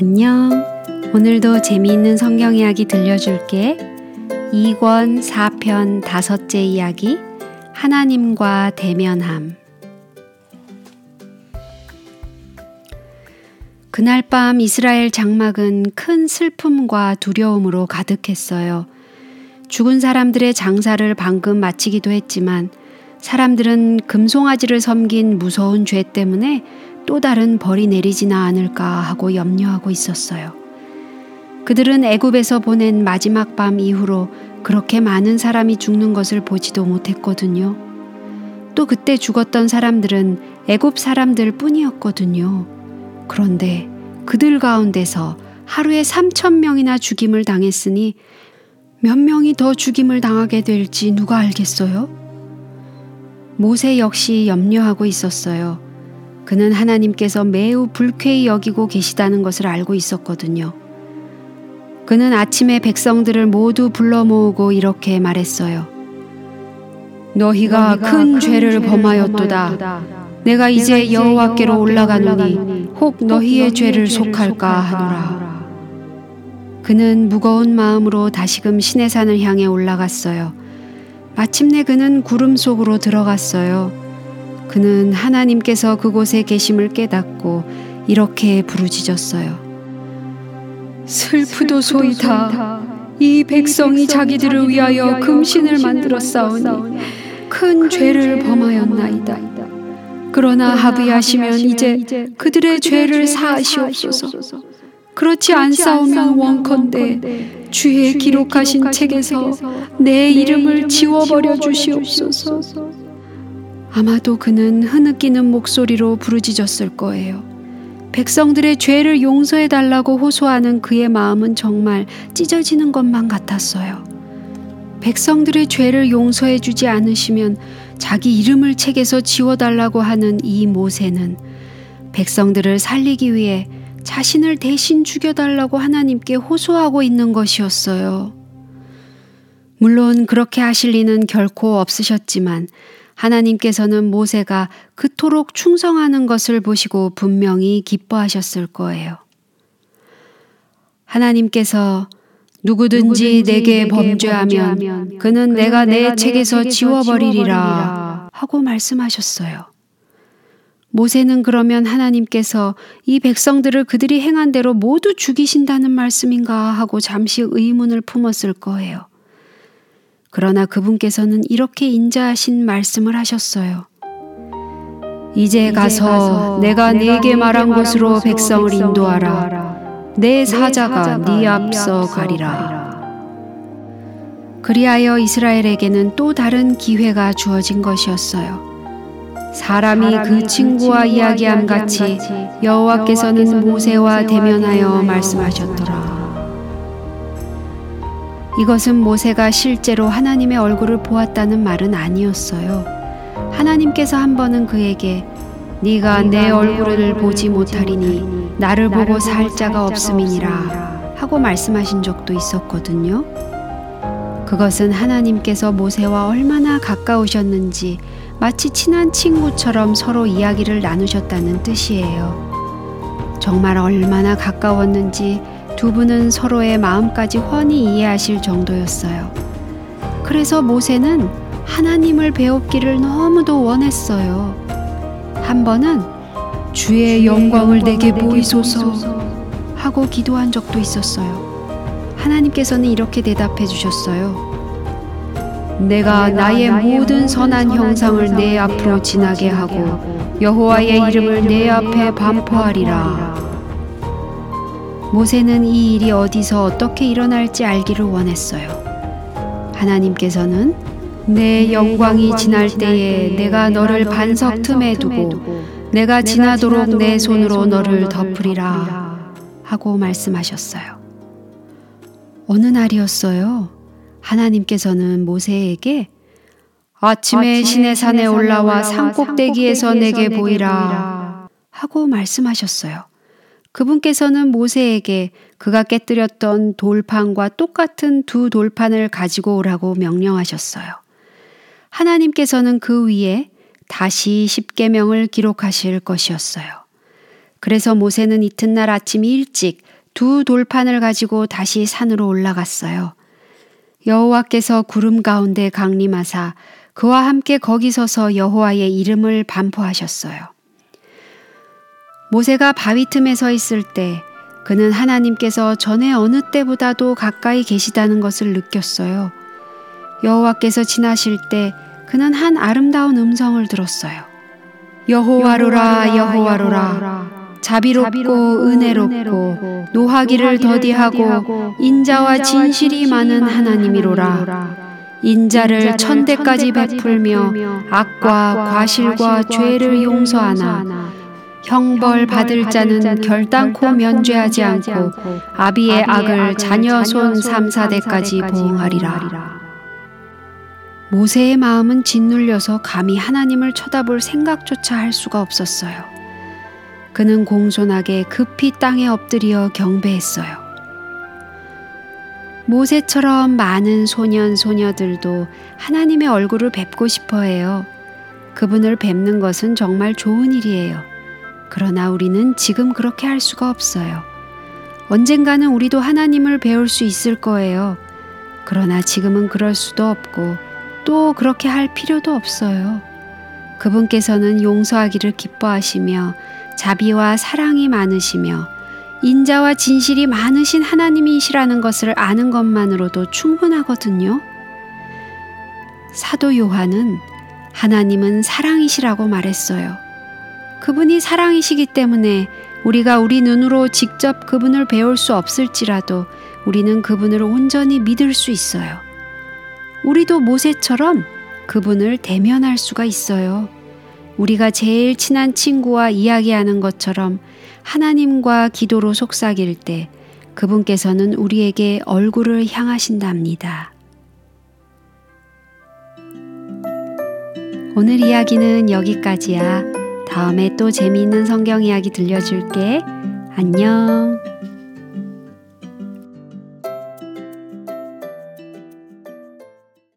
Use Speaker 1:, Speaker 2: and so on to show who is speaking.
Speaker 1: 안녕. 오늘도 재미있는 성경 이야기 들려줄게. 2권 4편 다섯째 이야기. 하나님과 대면함. 그날 밤 이스라엘 장막은 큰 슬픔과 두려움으로 가득했어요. 죽은 사람들의 장사를 방금 마치기도 했지만 사람들은 금송아지를 섬긴 무서운 죄 때문에 또 다른 벌이 내리지나 않을까 하고 염려하고 있었어요. 그들은 애굽에서 보낸 마지막 밤 이후로 그렇게 많은 사람이 죽는 것을 보지도 못했거든요. 또 그때 죽었던 사람들은 애굽 사람들 뿐이었거든요. 그런데 그들 가운데서 하루에 3천 명이나 죽임을 당했으니 몇 명이 더 죽임을 당하게 될지 누가 알겠어요? 모세 역시 염려하고 있었어요. 그는 하나님께서 매우 불쾌히 여기고 계시다는 것을 알고 있었거든요. 그는 아침에 백성들을 모두 불러 모으고 이렇게 말했어요. 너희가, 너희가 큰, 큰 죄를 범하였도다. 내가 이제 여호와께로 올라가노니 혹 너희의 죄를 속할까 하노라. 그는 무거운 마음으로 다시금 신의 산을 향해 올라갔어요. 마침내 그는 구름 속으로 들어갔어요. 그는 하나님께서 그곳에 계심을 깨닫고 이렇게 부르짖었어요. 슬프도소이다. 이 백성이 자기들을 위하여 금신을 만들어 싸우니 큰 죄를 범하였나이다. 그러나 합의하시면 이제 그들의 죄를 사하시옵소서. 그렇지 않사오면 원컨대 주의 기록하신 책에서 내 이름을 지워버려 주시옵소서. 아마도 그는 흐느끼는 목소리로 부르짖었을 거예요. 백성들의 죄를 용서해 달라고 호소하는 그의 마음은 정말 찢어지는 것만 같았어요. 백성들의 죄를 용서해 주지 않으시면 자기 이름을 책에서 지워달라고 하는 이 모세는 백성들을 살리기 위해 자신을 대신 죽여달라고 하나님께 호소하고 있는 것이었어요. 물론 그렇게 하실 리는 결코 없으셨지만 하나님께서는 모세가 그토록 충성하는 것을 보시고 분명히 기뻐하셨을 거예요. 하나님께서 누구든지, 내게 범죄하면 그는 내가 내 책에서 지워버리리라 하고 말씀하셨어요. 모세는 그러면 하나님께서 이 백성들을 그들이 행한 대로 모두 죽이신다는 말씀인가 하고 잠시 의문을 품었을 거예요. 그러나 그분께서는 이렇게 인자하신 말씀을 하셨어요. 이제 가서 내가 네게 말한 곳으로 백성을 인도하라. 내 사자가 네 앞서 가리라. 그리하여 이스라엘에게는 또 다른 기회가 주어진 것이었어요. 사람이 그 친구와 이야기함 같이 여호와께서는 모세와 대면하여 말씀하셨더라. 이것은 모세가 실제로 하나님의 얼굴을 보았다는 말은 아니었어요. 하나님께서 한 번은 그에게 네가 내 얼굴을 보지 못하리니 나를 보고 살 자가 없음이니라 하고 말씀하신 적도 있었거든요. 그것은 하나님께서 모세와 얼마나 가까우셨는지 마치 친한 친구처럼 서로 이야기를 나누셨다는 뜻이에요. 정말 얼마나 가까웠는지 두 분은 서로의 마음까지 훤히 이해하실 정도였어요. 그래서 모세는 하나님을 배웠기를 너무도 원했어요. 한 번은 주의 영광을 내게 보이소서 하고 기도한 적도 있었어요. 하나님께서는 이렇게 대답해 주셨어요. 내가 나의 모든 선한 형상을 내 앞으로 지나게 하고 여호와의 이름을 내 앞에 반포하리라. 모세는 이 일이 어디서 어떻게 일어날지 알기를 원했어요. 하나님께서는 내 영광이 지날 때에 내가 너를 반석 틈에 두고 내가 지나도록 내 손으로 너를 덮으리라 하고 말씀하셨어요. 어느 날이었어요. 하나님께서는 모세에게 아침에 신의 산에 올라와 산 꼭대기에서 내게 보이라 하고 말씀하셨어요. 그분께서는 모세에게 그가 깨뜨렸던 돌판과 똑같은 두 돌판을 가지고 오라고 명령하셨어요. 하나님께서는 그 위에 다시 십계명을 기록하실 것이었어요. 그래서 모세는 이튿날 아침 일찍 두 돌판을 가지고 다시 산으로 올라갔어요. 여호와께서 구름 가운데 강림하사 그와 함께 거기 서서 여호와의 이름을 반포하셨어요. 모세가 바위 틈에 서 있을 때 그는 하나님께서 전에 어느 때보다도 가까이 계시다는 것을 느꼈어요. 여호와께서 지나실 때 그는 한 아름다운 음성을 들었어요. 여호와로라 여호와로라 자비롭고 은혜롭고 노하기를 더디하고 인자와 진실이 많은 하나님이로라 인자를 천대까지 베풀며 악과 과실과 죄를 용서하나 형벌 받을 자는 결단코 면죄하지 않고 아비의 악을 자녀 손 3, 4대까지 보응하리라. 모세의 마음은 짓눌려서 감히 하나님을 쳐다볼 생각조차 할 수가 없었어요. 그는 공손하게 급히 땅에 엎드려 경배했어요. 모세처럼 많은 소년, 소녀들도 하나님의 얼굴을 뵙고 싶어 해요. 그분을 뵙는 것은 정말 좋은 일이에요. 그러나 우리는 지금 그렇게 할 수가 없어요. 언젠가는 우리도 하나님을 배울 수 있을 거예요. 그러나 지금은 그럴 수도 없고 또 그렇게 할 필요도 없어요. 그분께서는 용서하기를 기뻐하시며 자비와 사랑이 많으시며 인자와 진실이 많으신 하나님이시라는 것을 아는 것만으로도 충분하거든요. 사도 요한은 하나님은 사랑이시라고 말했어요. 그분이 사랑이시기 때문에 우리가 우리 눈으로 직접 그분을 배울 수 없을지라도 우리는 그분을 온전히 믿을 수 있어요. 우리도 모세처럼 그분을 대면할 수가 있어요. 우리가 제일 친한 친구와 이야기하는 것처럼 하나님과 기도로 속삭일 때 그분께서는 우리에게 얼굴을 향하신답니다. 오늘 이야기는 여기까지야. 다음에 또 재미있는 성경 이야기 들려줄게. 안녕.